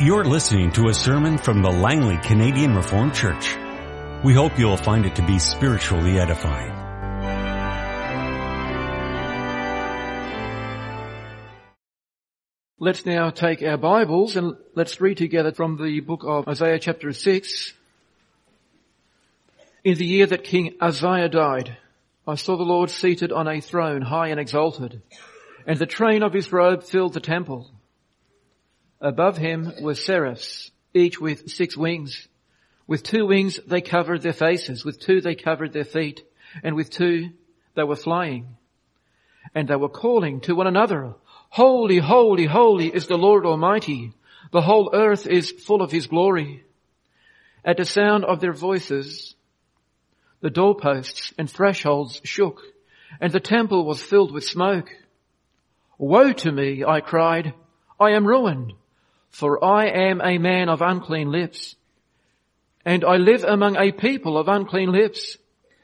You're listening to a sermon from the Langley Canadian Reformed Church. We hope you'll find it to be spiritually edifying. Let's now take our Bibles and let's read together from the book of Isaiah chapter 6. In the year that King Uzziah died, I saw the Lord seated on a throne high and exalted, and the train of his robe filled the temple. Above him were seraphs, each with six wings. With two wings they covered their faces, with two they covered their feet, and with two they were flying. And they were calling to one another, Holy, holy, holy is the Lord Almighty. The whole earth is full of His glory. At the sound of their voices, the doorposts and thresholds shook, and the temple was filled with smoke. Woe to me, I cried, I am ruined for I am a man of unclean lips, and I live among a people of unclean lips,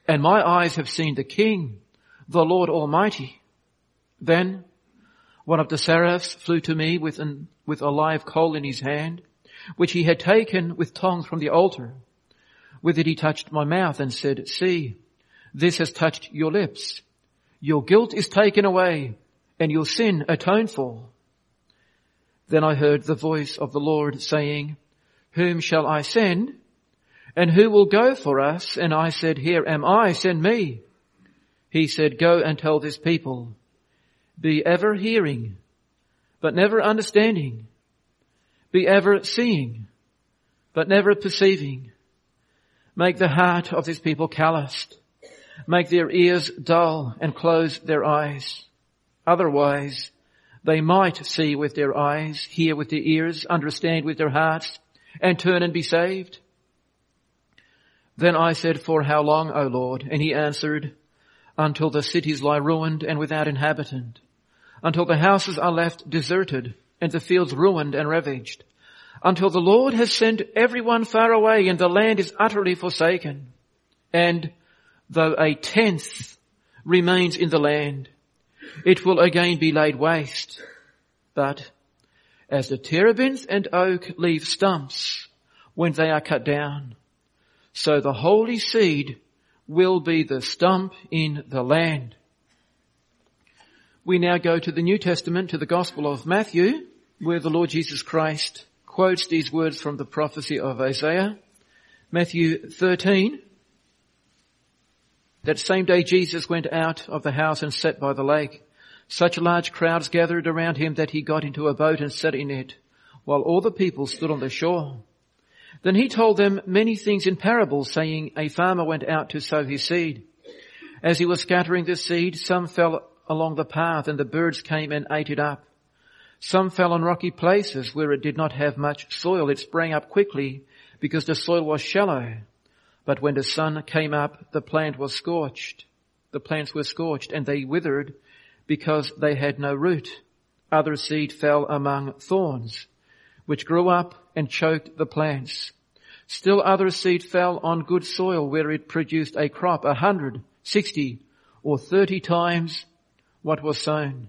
and my eyes have seen the King, the Lord Almighty. Then one of the seraphs flew to me with, an, with a live coal in his hand, which he had taken with tongs from the altar. With it he touched my mouth and said, See, this has touched your lips. Your guilt is taken away and your sin atoned for. Then I heard the voice of the Lord saying, Whom shall I send? And who will go for us? And I said, Here am I, send me. He said, Go and tell this people, be ever hearing, but never understanding. Be ever seeing, but never perceiving. Make the heart of this people calloused. Make their ears dull and close their eyes. Otherwise, they might see with their eyes, hear with their ears, understand with their hearts, and turn and be saved. Then I said, For how long, O Lord? And he answered, Until the cities lie ruined and without inhabitant, until the houses are left deserted and the fields ruined and ravaged, until the Lord has sent everyone far away and the land is utterly forsaken. And though a tenth remains in the land, it will again be laid waste. But as the terebinth and oak leave stumps when they are cut down, so the holy seed will be the stump in the land. We now go to the New Testament, to the Gospel of Matthew, where the Lord Jesus Christ quotes these words from the prophecy of Isaiah. Matthew 13, that same day Jesus went out of the house and sat by the lake. Such large crowds gathered around him that he got into a boat and sat in it, while all the people stood on the shore. Then he told them many things in parables, saying, A farmer went out to sow his seed. As he was scattering the seed, some fell along the path and the birds came and ate it up. Some fell on rocky places where it did not have much soil. It sprang up quickly because the soil was shallow. But when the sun came up, the plant was scorched. The plants were scorched and they withered because they had no root. Other seed fell among thorns, which grew up and choked the plants. Still other seed fell on good soil where it produced a crop a hundred, sixty, or thirty times what was sown.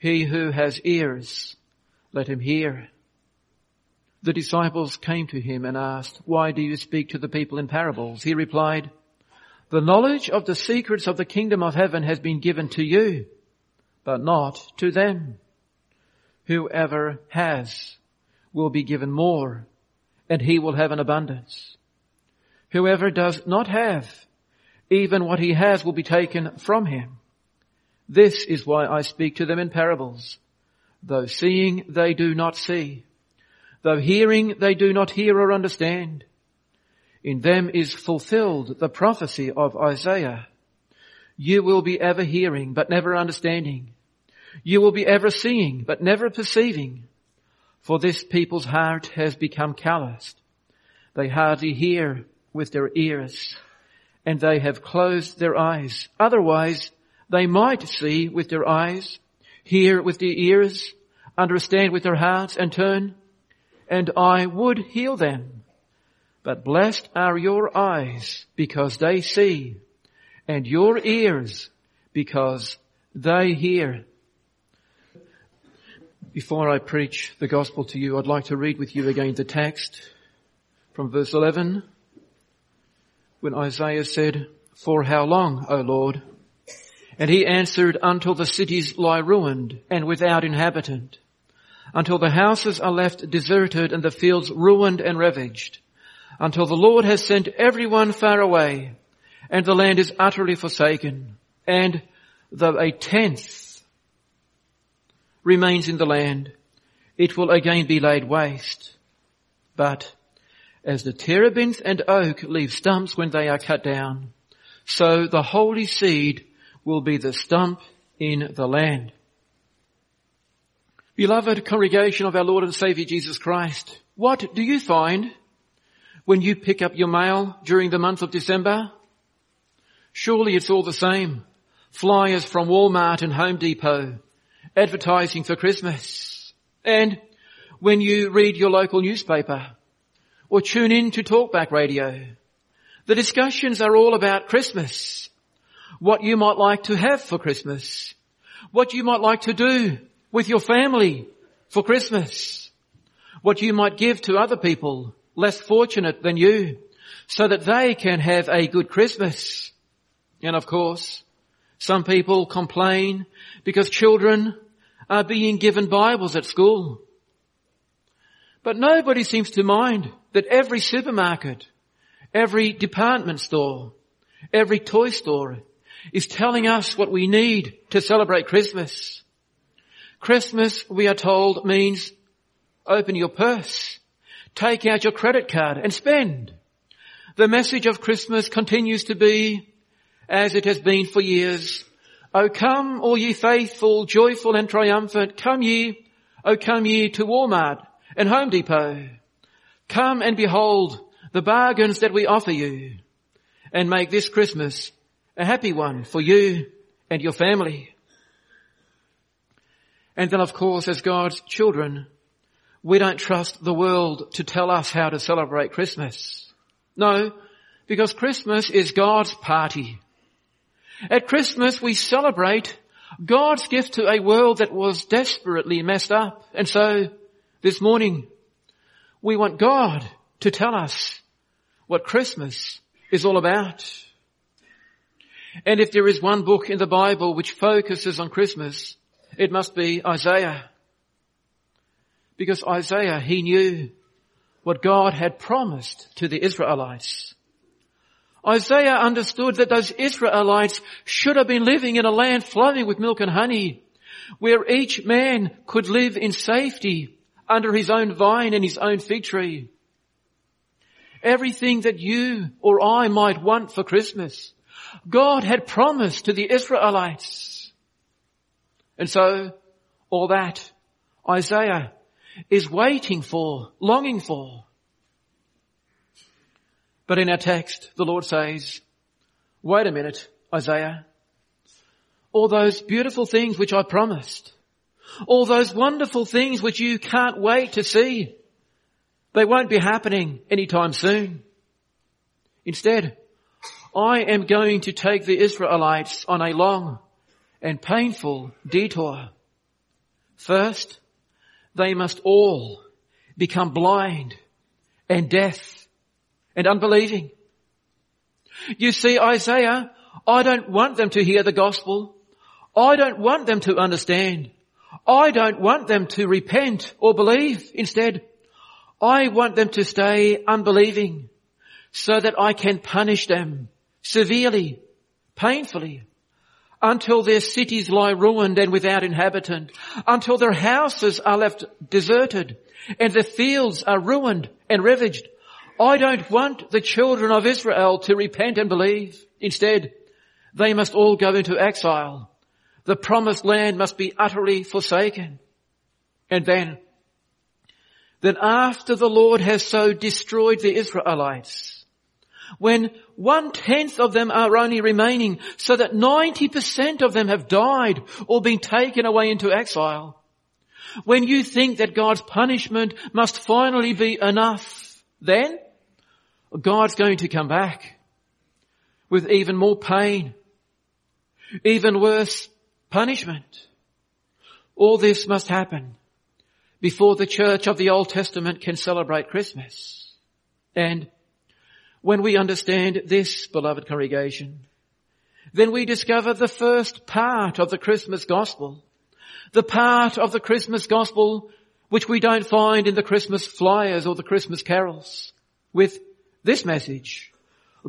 He who has ears, let him hear. The disciples came to him and asked, why do you speak to the people in parables? He replied, the knowledge of the secrets of the kingdom of heaven has been given to you, but not to them. Whoever has will be given more and he will have an abundance. Whoever does not have, even what he has will be taken from him. This is why I speak to them in parables. Though seeing they do not see, Though hearing, they do not hear or understand. In them is fulfilled the prophecy of Isaiah. You will be ever hearing, but never understanding. You will be ever seeing, but never perceiving. For this people's heart has become calloused. They hardly hear with their ears, and they have closed their eyes. Otherwise, they might see with their eyes, hear with their ears, understand with their hearts, and turn and I would heal them. But blessed are your eyes because they see and your ears because they hear. Before I preach the gospel to you, I'd like to read with you again the text from verse 11 when Isaiah said, For how long, O Lord? And he answered, Until the cities lie ruined and without inhabitant, until the houses are left deserted and the fields ruined and ravaged, until the Lord has sent everyone far away and the land is utterly forsaken, and though a tenth remains in the land, it will again be laid waste. But as the terebinth and oak leave stumps when they are cut down, so the holy seed will be the stump in the land. Beloved congregation of our Lord and Savior Jesus Christ, what do you find when you pick up your mail during the month of December? Surely it's all the same. Flyers from Walmart and Home Depot advertising for Christmas. And when you read your local newspaper or tune in to talkback radio, the discussions are all about Christmas. What you might like to have for Christmas. What you might like to do with your family for Christmas. What you might give to other people less fortunate than you so that they can have a good Christmas. And of course, some people complain because children are being given Bibles at school. But nobody seems to mind that every supermarket, every department store, every toy store is telling us what we need to celebrate Christmas. Christmas, we are told, means open your purse, take out your credit card and spend. The message of Christmas continues to be as it has been for years. O come, all ye faithful, joyful and triumphant, come ye, O come ye to Walmart and Home Depot. Come and behold the bargains that we offer you and make this Christmas a happy one for you and your family. And then of course as God's children, we don't trust the world to tell us how to celebrate Christmas. No, because Christmas is God's party. At Christmas we celebrate God's gift to a world that was desperately messed up. And so this morning we want God to tell us what Christmas is all about. And if there is one book in the Bible which focuses on Christmas, it must be Isaiah. Because Isaiah, he knew what God had promised to the Israelites. Isaiah understood that those Israelites should have been living in a land flowing with milk and honey, where each man could live in safety under his own vine and his own fig tree. Everything that you or I might want for Christmas, God had promised to the Israelites. And so, all that Isaiah is waiting for, longing for. But in our text, the Lord says, wait a minute, Isaiah. All those beautiful things which I promised, all those wonderful things which you can't wait to see, they won't be happening anytime soon. Instead, I am going to take the Israelites on a long and painful detour. First, they must all become blind and deaf and unbelieving. You see, Isaiah, I don't want them to hear the gospel. I don't want them to understand. I don't want them to repent or believe. Instead, I want them to stay unbelieving so that I can punish them severely, painfully, until their cities lie ruined and without inhabitant, until their houses are left deserted and their fields are ruined and ravaged, I don't want the children of Israel to repent and believe. Instead, they must all go into exile. The promised land must be utterly forsaken. And then, then after the Lord has so destroyed the Israelites, when one tenth of them are only remaining so that 90% of them have died or been taken away into exile, when you think that God's punishment must finally be enough, then God's going to come back with even more pain, even worse punishment. All this must happen before the church of the Old Testament can celebrate Christmas. And when we understand this, beloved congregation, then we discover the first part of the Christmas gospel. The part of the Christmas gospel which we don't find in the Christmas flyers or the Christmas carols with this message.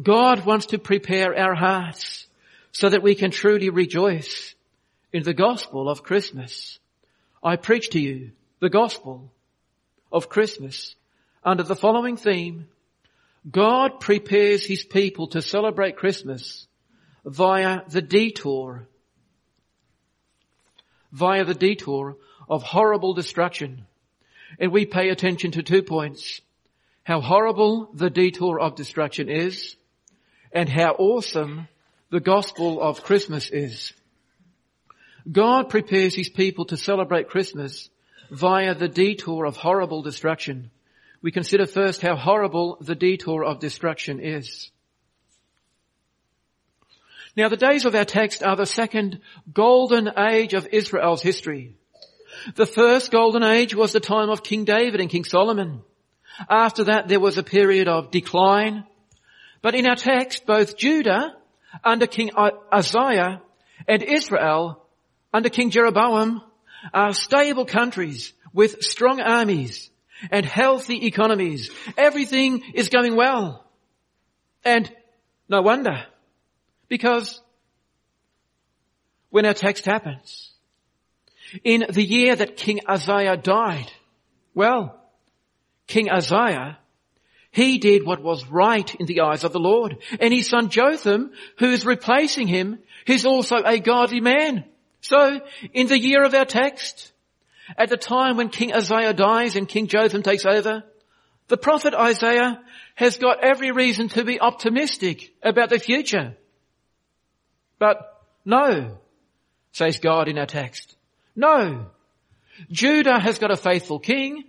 God wants to prepare our hearts so that we can truly rejoice in the gospel of Christmas. I preach to you the gospel of Christmas under the following theme. God prepares his people to celebrate Christmas via the detour, via the detour of horrible destruction. And we pay attention to two points. How horrible the detour of destruction is and how awesome the gospel of Christmas is. God prepares his people to celebrate Christmas via the detour of horrible destruction. We consider first how horrible the detour of destruction is. Now the days of our text are the second golden age of Israel's history. The first golden age was the time of King David and King Solomon. After that there was a period of decline. But in our text, both Judah under King Uzziah and Israel under King Jeroboam are stable countries with strong armies and healthy economies. Everything is going well. And no wonder. Because when our text happens, in the year that King Uzziah died, well, King Uzziah, he did what was right in the eyes of the Lord. And his son Jotham, who is replacing him, is also a godly man. So, in the year of our text, at the time when King Isaiah dies and King Jotham takes over, the prophet Isaiah has got every reason to be optimistic about the future. But no, says God in our text. No. Judah has got a faithful king,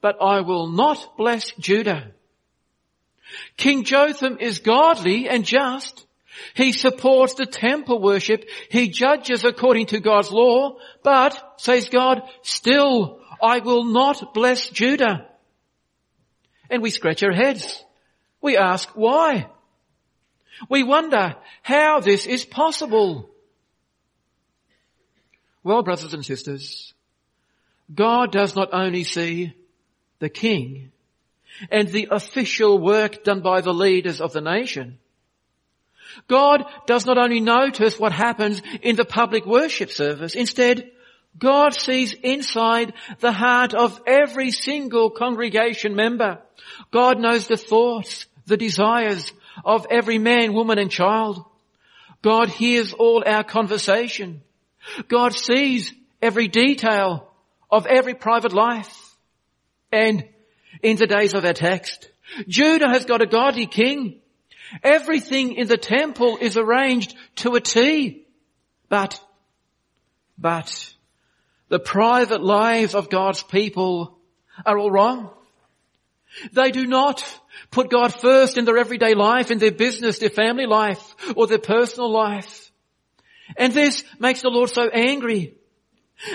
but I will not bless Judah. King Jotham is godly and just. He supports the temple worship. He judges according to God's law, but, says God, still I will not bless Judah. And we scratch our heads. We ask why. We wonder how this is possible. Well, brothers and sisters, God does not only see the king and the official work done by the leaders of the nation. God does not only notice what happens in the public worship service. Instead, God sees inside the heart of every single congregation member. God knows the thoughts, the desires, of every man, woman and child. God hears all our conversation. God sees every detail of every private life. And in the days of our text, Judah has got a godly king. Everything in the temple is arranged to a T. But, but, the private lives of God's people are all wrong. They do not put God first in their everyday life, in their business, their family life, or their personal life. And this makes the Lord so angry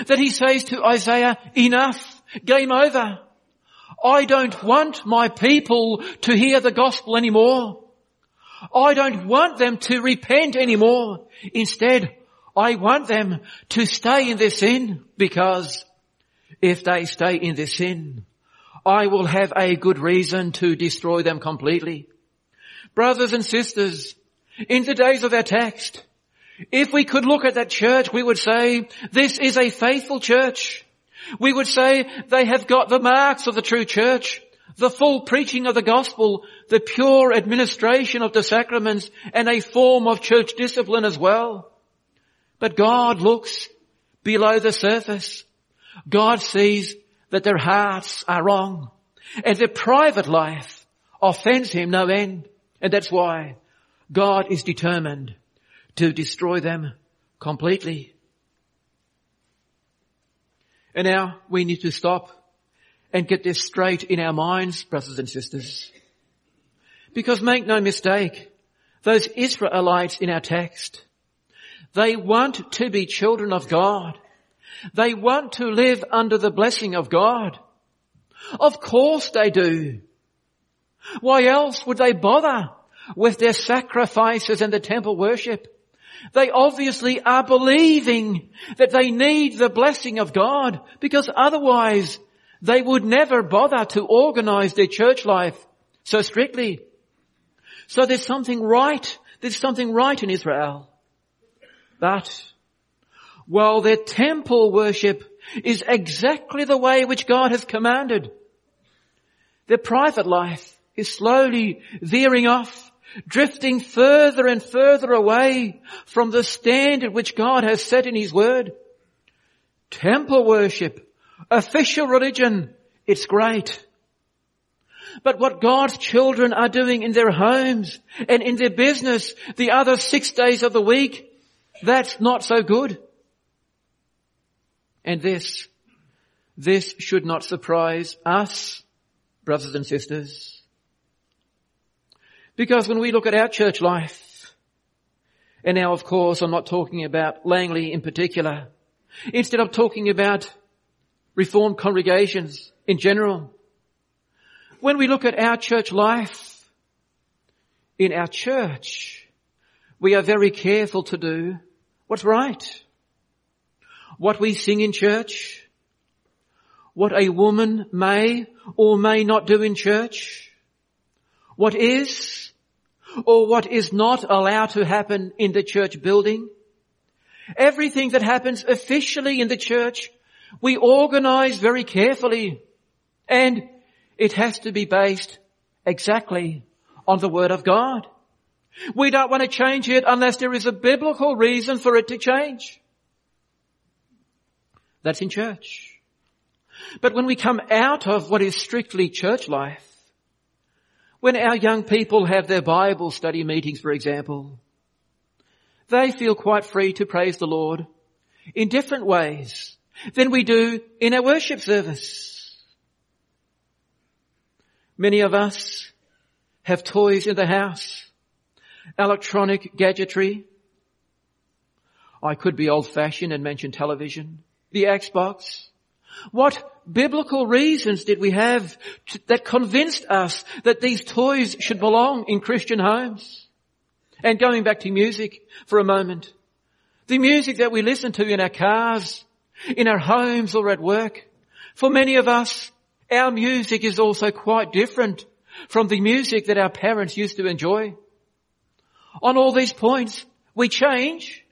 that he says to Isaiah, enough, game over. I don't want my people to hear the gospel anymore. I don't want them to repent anymore. Instead, I want them to stay in their sin because if they stay in their sin, I will have a good reason to destroy them completely. Brothers and sisters, in the days of our text, if we could look at that church, we would say, this is a faithful church. We would say they have got the marks of the true church, the full preaching of the gospel, the pure administration of the sacraments, and a form of church discipline as well. But God looks below the surface. God sees that their hearts are wrong and their private life offends him no end. And that's why God is determined to destroy them completely. And now we need to stop and get this straight in our minds, brothers and sisters. Because make no mistake, those Israelites in our text, they want to be children of God. They want to live under the blessing of God. Of course they do. Why else would they bother with their sacrifices and the temple worship? They obviously are believing that they need the blessing of God because otherwise they would never bother to organize their church life so strictly. So there's something right. There's something right in Israel. But while their temple worship is exactly the way which God has commanded, their private life is slowly veering off, drifting further and further away from the standard which God has set in His Word. Temple worship, official religion, it's great. But what God's children are doing in their homes and in their business the other six days of the week, that's not so good. And this, this should not surprise us, brothers and sisters. Because when we look at our church life, and now of course I'm not talking about Langley in particular, instead of talking about Reformed congregations in general, when we look at our church life, in our church, we are very careful to do what's right. What we sing in church, what a woman may or may not do in church, what is or what is not allowed to happen in the church building, everything that happens officially in the church, we organize very carefully and it has to be based exactly on the Word of God. We don't want to change it unless there is a biblical reason for it to change. That's in church. But when we come out of what is strictly church life, when our young people have their Bible study meetings, for example, they feel quite free to praise the Lord in different ways than we do in our worship service. Many of us have toys in the house, electronic gadgetry. I could be old fashioned and mention television, the Xbox. What biblical reasons did we have to, that convinced us that these toys should belong in Christian homes? And going back to music for a moment, the music that we listen to in our cars, in our homes or at work, for many of us, our music is also quite different from the music that our parents used to enjoy. On all these points, we change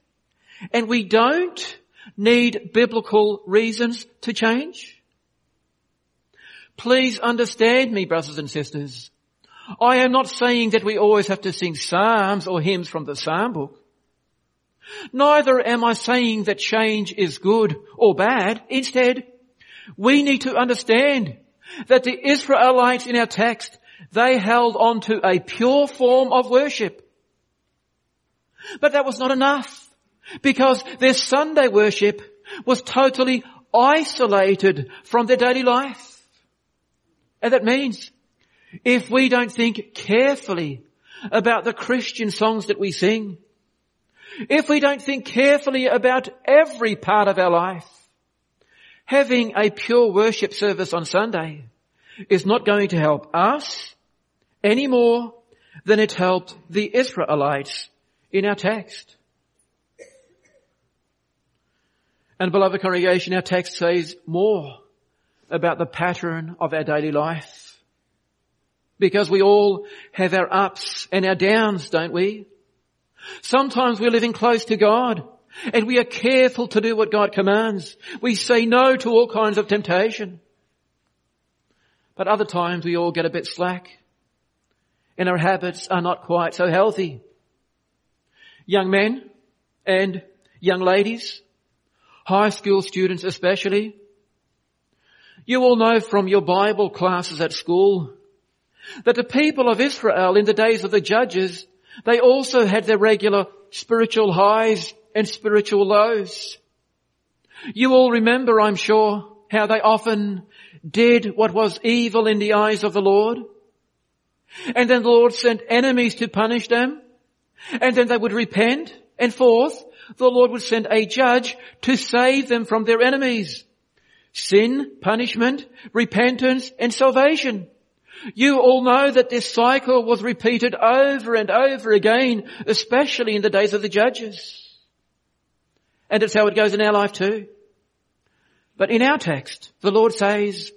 and we don't need biblical reasons to change. Please understand me, brothers and sisters. I am not saying that we always have to sing psalms or hymns from the psalm book. Neither am I saying that change is good or bad. Instead, we need to understand that the Israelites in our text, they held on to a pure form of worship. But that was not enough because their Sunday worship was totally isolated from their daily life. And that means if we don't think carefully about the Christian songs that we sing, if we don't think carefully about every part of our life, having a pure worship service on Sunday is not going to help us any more than it helped the Israelites in our text. And beloved congregation, our text says more about the pattern of our daily life. Because we all have our ups and our downs, don't we? Sometimes we're living close to God and we are careful to do what God commands. We say no to all kinds of temptation. But other times we all get a bit slack and our habits are not quite so healthy. Young men and young ladies, high school students especially, you all know from your Bible classes at school that the people of Israel in the days of the judges, they also had their regular spiritual highs and spiritual lows. You all remember, I'm sure, how they often did what was evil in the eyes of the Lord. And then the Lord sent enemies to punish them. And then they would repent. And fourth, the Lord would send a judge to save them from their enemies. Sin, punishment, repentance, and salvation. You all know that this cycle was repeated over and over again, especially in the days of the judges. And it's how it goes in our life too. But in our text, the Lord says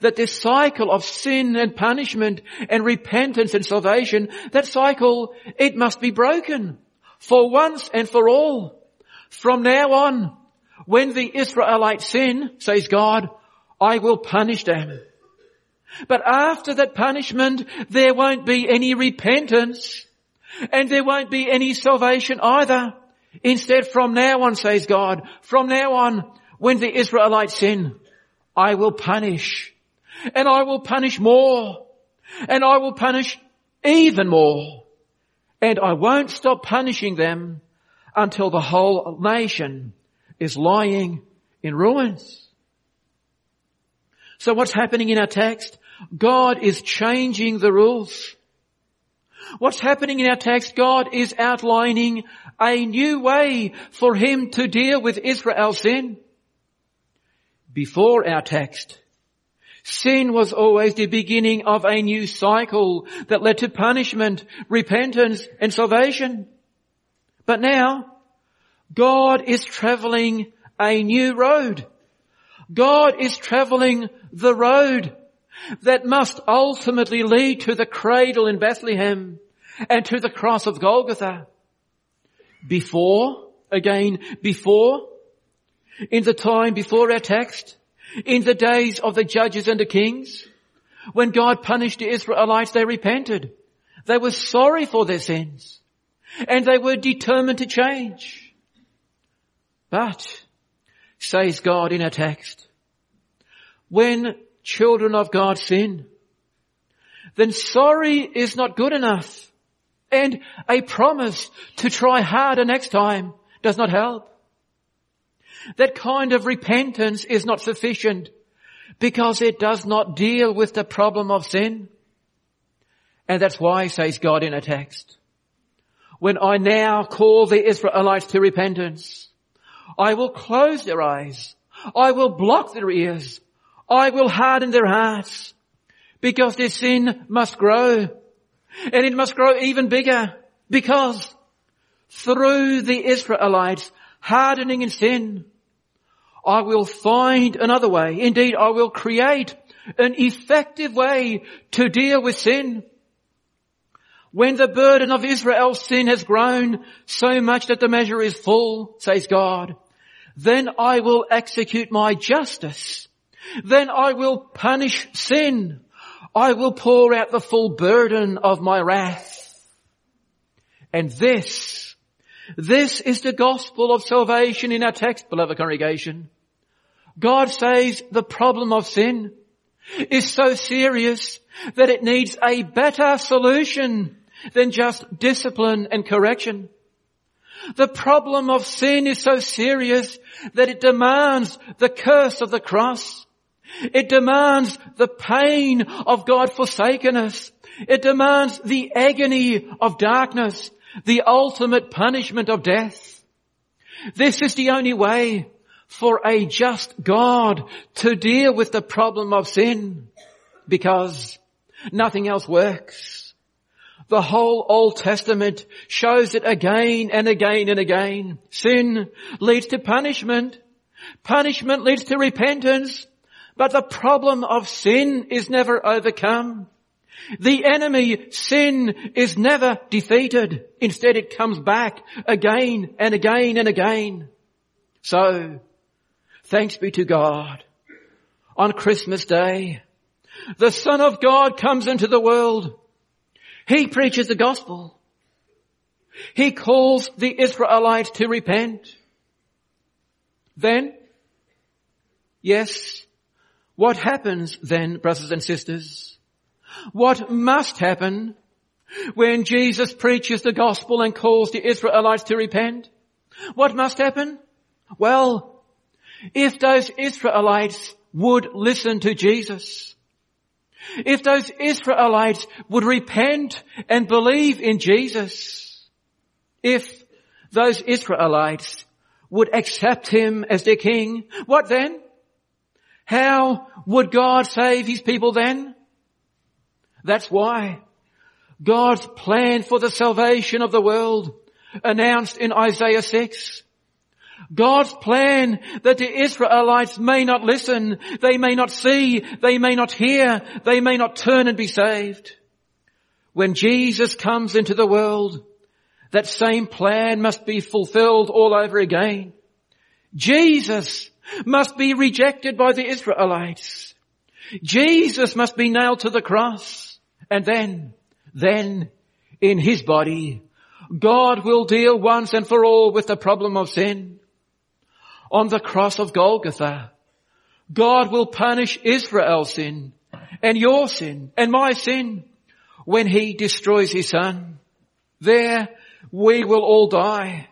that this cycle of sin and punishment and repentance and salvation, that cycle, it must be broken for once and for all. From now on, when the Israelites sin, says God, I will punish them. But after that punishment, there won't be any repentance and there won't be any salvation either. Instead, from now on, says God, from now on, when the Israelites sin, I will punish and I will punish more and I will punish even more and I won't stop punishing them until the whole nation is lying in ruins. So what's happening in our text? God is changing the rules. What's happening in our text? God is outlining a new way for Him to deal with Israel's sin. Before our text, sin was always the beginning of a new cycle that led to punishment, repentance, and salvation. But now, God is traveling a new road. God is traveling the road that must ultimately lead to the cradle in Bethlehem and to the cross of Golgotha. Before, again, before, in the time before our text, in the days of the judges and the kings, when God punished the Israelites, they repented. They were sorry for their sins and they were determined to change. But, says God in our text, when children of God sin, then sorry is not good enough. And a promise to try harder next time does not help. That kind of repentance is not sufficient because it does not deal with the problem of sin. And that's why, says God in a text, when I now call the Israelites to repentance, I will close their eyes. I will block their ears. I will harden their hearts because their sin must grow and it must grow even bigger because through the Israelites hardening in sin, I will find another way. Indeed, I will create an effective way to deal with sin. When the burden of Israel's sin has grown so much that the measure is full, says God, then I will execute my justice. Then I will punish sin. I will pour out the full burden of my wrath. And this, this is the gospel of salvation in our text, beloved congregation. God says the problem of sin is so serious that it needs a better solution than just discipline and correction. The problem of sin is so serious that it demands the curse of the cross. It demands the pain of God forsaken us. It demands the agony of darkness, the ultimate punishment of death. This is the only way for a just God to deal with the problem of sin because nothing else works. The whole Old Testament shows it again and again and again. Sin leads to punishment. Punishment leads to repentance. But the problem of sin is never overcome. The enemy, sin, is never defeated. Instead it comes back again and again and again. So, thanks be to God. On Christmas Day, the Son of God comes into the world. He preaches the gospel. He calls the Israelites to repent. Then, yes, what happens then, brothers and sisters? What must happen when Jesus preaches the gospel and calls the Israelites to repent? What must happen? Well, if those Israelites would listen to Jesus, if those Israelites would repent and believe in Jesus, if those Israelites would accept him as their king, what then? How would God save his people then? That's why God's plan for the salvation of the world announced in Isaiah 6. God's plan that the Israelites may not listen, they may not see, they may not hear, they may not turn and be saved. When Jesus comes into the world, that same plan must be fulfilled all over again. Jesus must be rejected by the Israelites. Jesus must be nailed to the cross. And then, then, in his body, God will deal once and for all with the problem of sin. On the cross of Golgotha, God will punish Israel's sin and your sin and my sin when he destroys his son. There we will all die.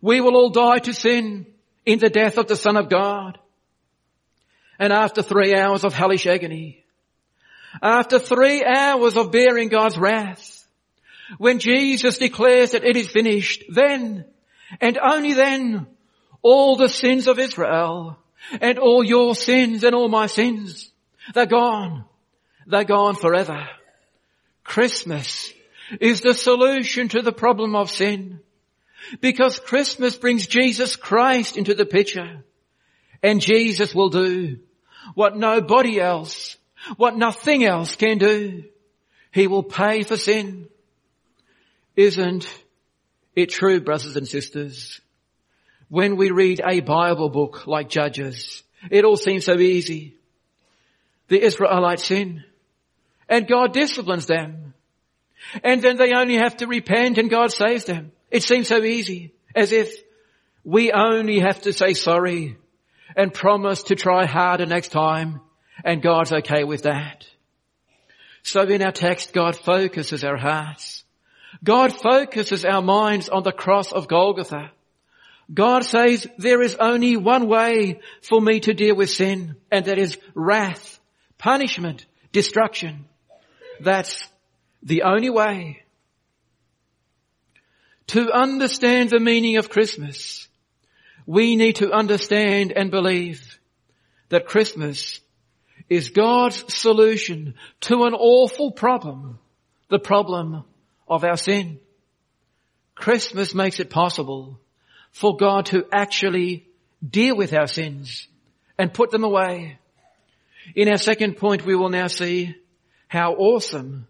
We will all die to sin in the death of the son of God. And after three hours of hellish agony, after three hours of bearing God's wrath, when Jesus declares that it is finished, then and only then all the sins of Israel and all your sins and all my sins, they're gone. They're gone forever. Christmas is the solution to the problem of sin. Because Christmas brings Jesus Christ into the picture. And Jesus will do what nobody else, what nothing else can do. He will pay for sin. Isn't it true, brothers and sisters? When we read a Bible book like Judges, it all seems so easy. The Israelites sin and God disciplines them. And then they only have to repent and God saves them. It seems so easy, as if we only have to say sorry and promise to try harder next time and God's okay with that. So in our text, God focuses our hearts. God focuses our minds on the cross of Golgotha. God says there is only one way for me to deal with sin and that is wrath, punishment, destruction. That's the only way to understand the meaning of Christmas. We need to understand and believe that Christmas is God's solution to an awful problem, the problem of our sin. Christmas makes it possible for God to actually deal with our sins and put them away. In our second point, we will now see how awesome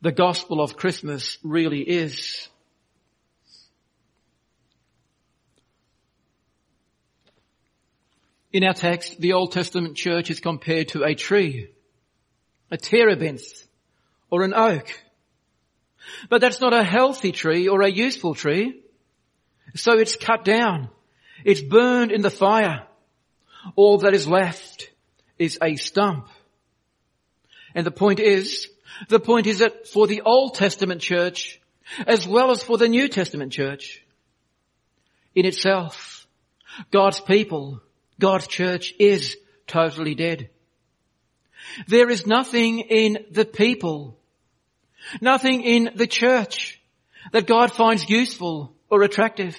the gospel of Christmas really is. In our text, the Old Testament church is compared to a tree, a terebinth, or an oak. But that's not a healthy tree or a useful tree. So it's cut down. It's burned in the fire. All that is left is a stump. And the point is, the point is that for the Old Testament church, as well as for the New Testament church, in itself, God's people, God's church is totally dead. There is nothing in the people, nothing in the church that God finds useful or attractive.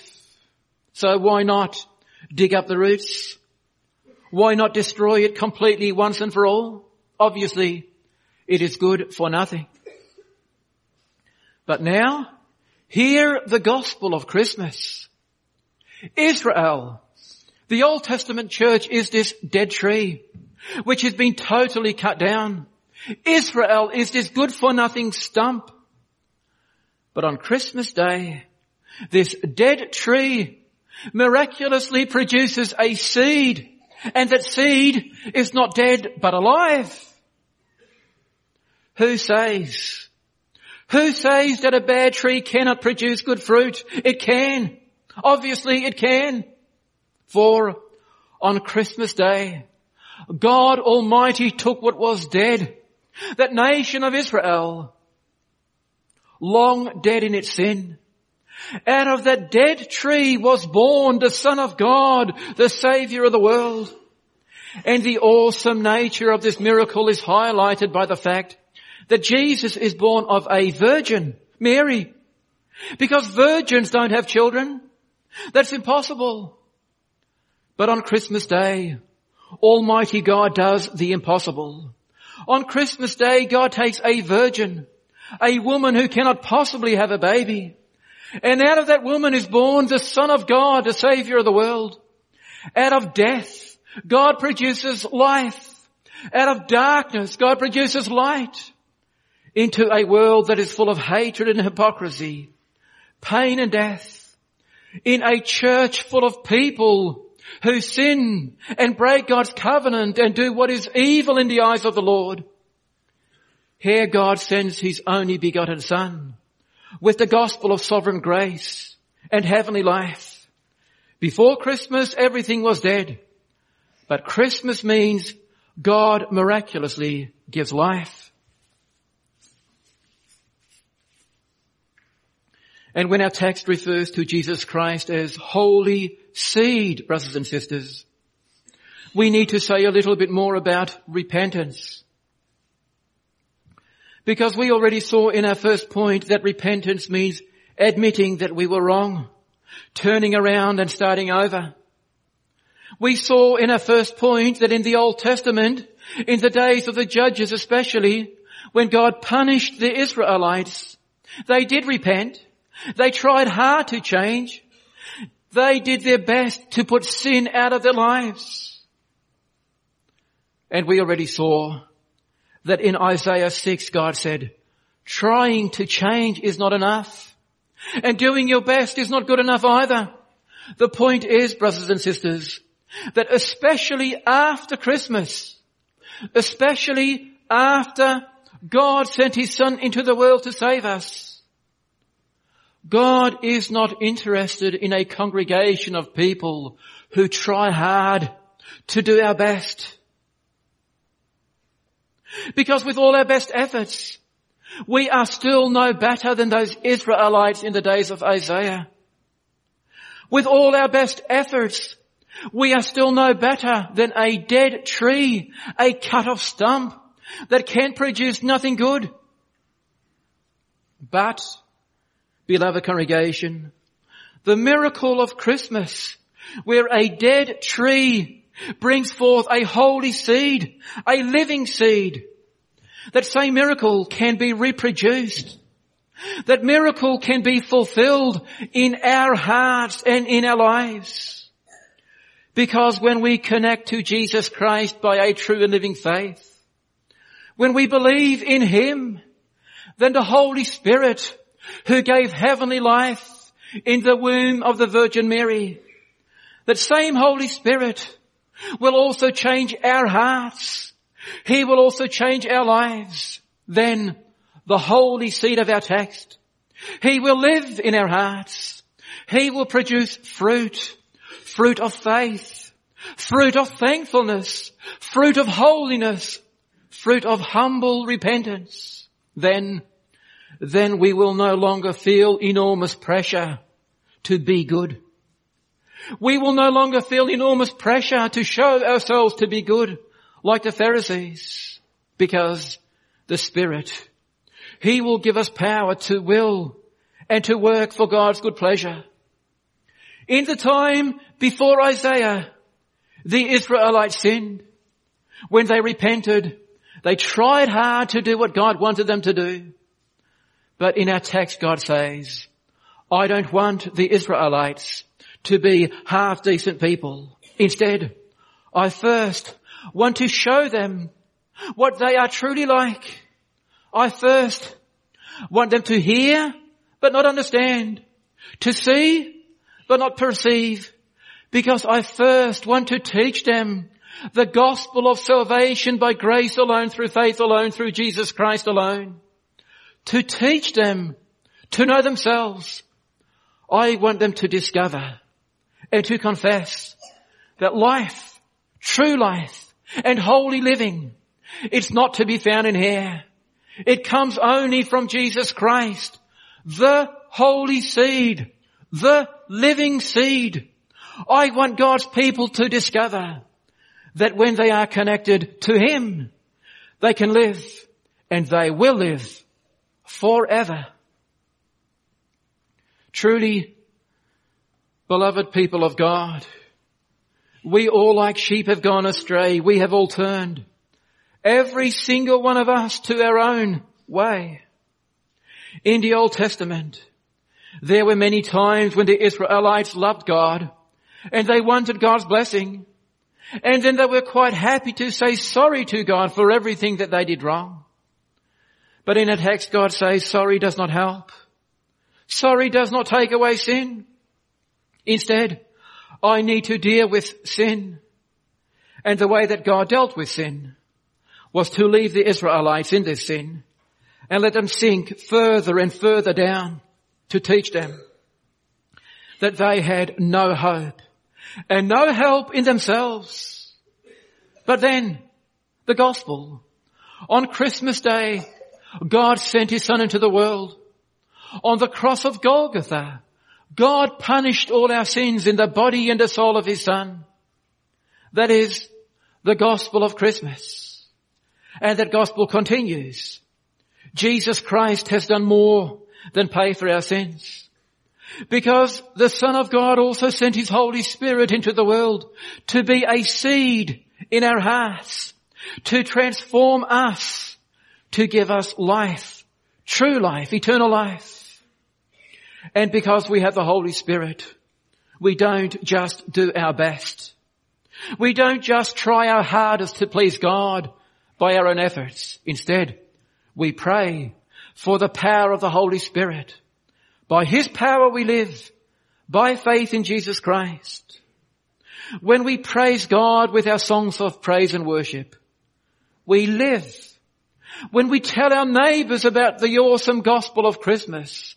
So why not dig up the roots? Why not destroy it completely once and for all? Obviously, it is good for nothing. But now, hear the gospel of Christmas. Israel, the Old Testament church is this dead tree, which has been totally cut down. Israel is this good for nothing stump. But on Christmas Day, this dead tree miraculously produces a seed, and that seed is not dead but alive. Who says? Who says that a bad tree cannot produce good fruit? It can. Obviously it can. For on Christmas Day, God Almighty took what was dead, that nation of Israel, long dead in its sin. Out of that dead tree was born the Son of God, the Savior of the world. And the awesome nature of this miracle is highlighted by the fact that Jesus is born of a virgin, Mary. Because virgins don't have children. That's impossible. But on Christmas Day, Almighty God does the impossible. On Christmas Day, God takes a virgin, a woman who cannot possibly have a baby, and out of that woman is born the Son of God, the Savior of the world. Out of death, God produces life. Out of darkness, God produces light into a world that is full of hatred and hypocrisy, pain and death. In a church full of people who sin and break God's covenant and do what is evil in the eyes of the Lord. Here God sends His only begotten Son with the gospel of sovereign grace and heavenly life. Before Christmas, everything was dead. But Christmas means God miraculously gives life. And when our text refers to Jesus Christ as holy seed, brothers and sisters, we need to say a little bit more about repentance. Because we already saw in our first point that repentance means admitting that we were wrong, turning around and starting over. We saw in our first point that in the Old Testament, in the days of the judges especially, when God punished the Israelites, they did repent. They tried hard to change. They did their best to put sin out of their lives. And we already saw that in Isaiah 6 God said, trying to change is not enough. And doing your best is not good enough either. The point is, brothers and sisters, that especially after Christmas, especially after God sent His Son into the world to save us, God is not interested in a congregation of people who try hard to do our best. Because with all our best efforts, we are still no better than those Israelites in the days of Isaiah. With all our best efforts, we are still no better than a dead tree, a cut off stump that can produce nothing good. But beloved congregation, the miracle of Christmas, where a dead tree brings forth a holy seed, a living seed. That same miracle can be reproduced. That miracle can be fulfilled in our hearts and in our lives. Because when we connect to Jesus Christ by a true and living faith, when we believe in Him, then the Holy Spirit who gave heavenly life in the womb of the Virgin Mary. That same Holy Spirit will also change our hearts. He will also change our lives. Then the holy seed of our text. He will live in our hearts. He will produce fruit, fruit of faith, fruit of thankfulness, fruit of holiness, fruit of humble repentance. Then then we will no longer feel enormous pressure to be good. We will no longer feel enormous pressure to show ourselves to be good like the Pharisees because the Spirit, He will give us power to will and to work for God's good pleasure. In the time before Isaiah, the Israelites sinned. When they repented, they tried hard to do what God wanted them to do. But in our text, God says, I don't want the Israelites to be half decent people. Instead, I first want to show them what they are truly like. I first want them to hear, but not understand. To see, but not perceive. Because I first want to teach them the gospel of salvation by grace alone, through faith alone, through Jesus Christ alone to teach them to know themselves. I want them to discover and to confess that life, true life and holy living, it's not to be found in here. It comes only from Jesus Christ, the holy seed, the living seed. I want God's people to discover that when they are connected to Him, they can live and they will live forever. Truly, Beloved people of God, we all like sheep have gone astray. We have all turned. Every single one of us to our own way. In the Old Testament, there were many times when the Israelites loved God and they wanted God's blessing. And then they were quite happy to say sorry to God for everything that they did wrong. But in a text God says sorry does not help. Sorry does not take away sin. Instead, I need to deal with sin. And the way that God dealt with sin was to leave the Israelites in this sin and let them sink further and further down to teach them that they had no hope and no help in themselves. But then the gospel on Christmas day, God sent his son into the world. On the cross of Golgotha, God punished all our sins in the body and the soul of his son. That is the gospel of Christmas. And that gospel continues. Jesus Christ has done more than pay for our sins. Because the Son of God also sent His Holy Spirit into the world to be a seed in our hearts, to transform us, to give us life, true life, eternal life. And because we have the Holy Spirit, we don't just do our best. We don't just try our hardest to please God by our own efforts. Instead, we pray for the power of the Holy Spirit. By His power we live by faith in Jesus Christ. When we praise God with our songs of praise and worship, we live. When we tell our neighbors about the awesome gospel of Christmas,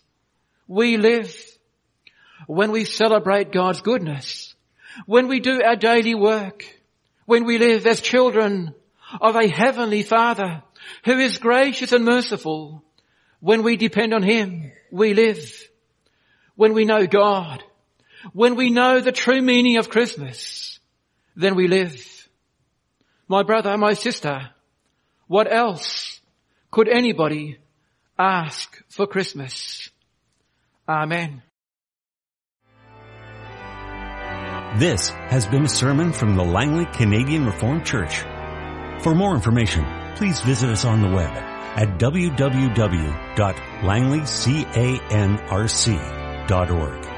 we live. When we celebrate God's goodness, when we do our daily work, when we live as children of a heavenly Father who is gracious and merciful, when we depend on Him, we live. When we know God, when we know the true meaning of Christmas, then we live. My brother, my sister, what else could anybody ask for Christmas? Amen. This has been a sermon from the Langley Canadian Reformed Church. For more information, please visit us on the web at www.langleycanrc.org.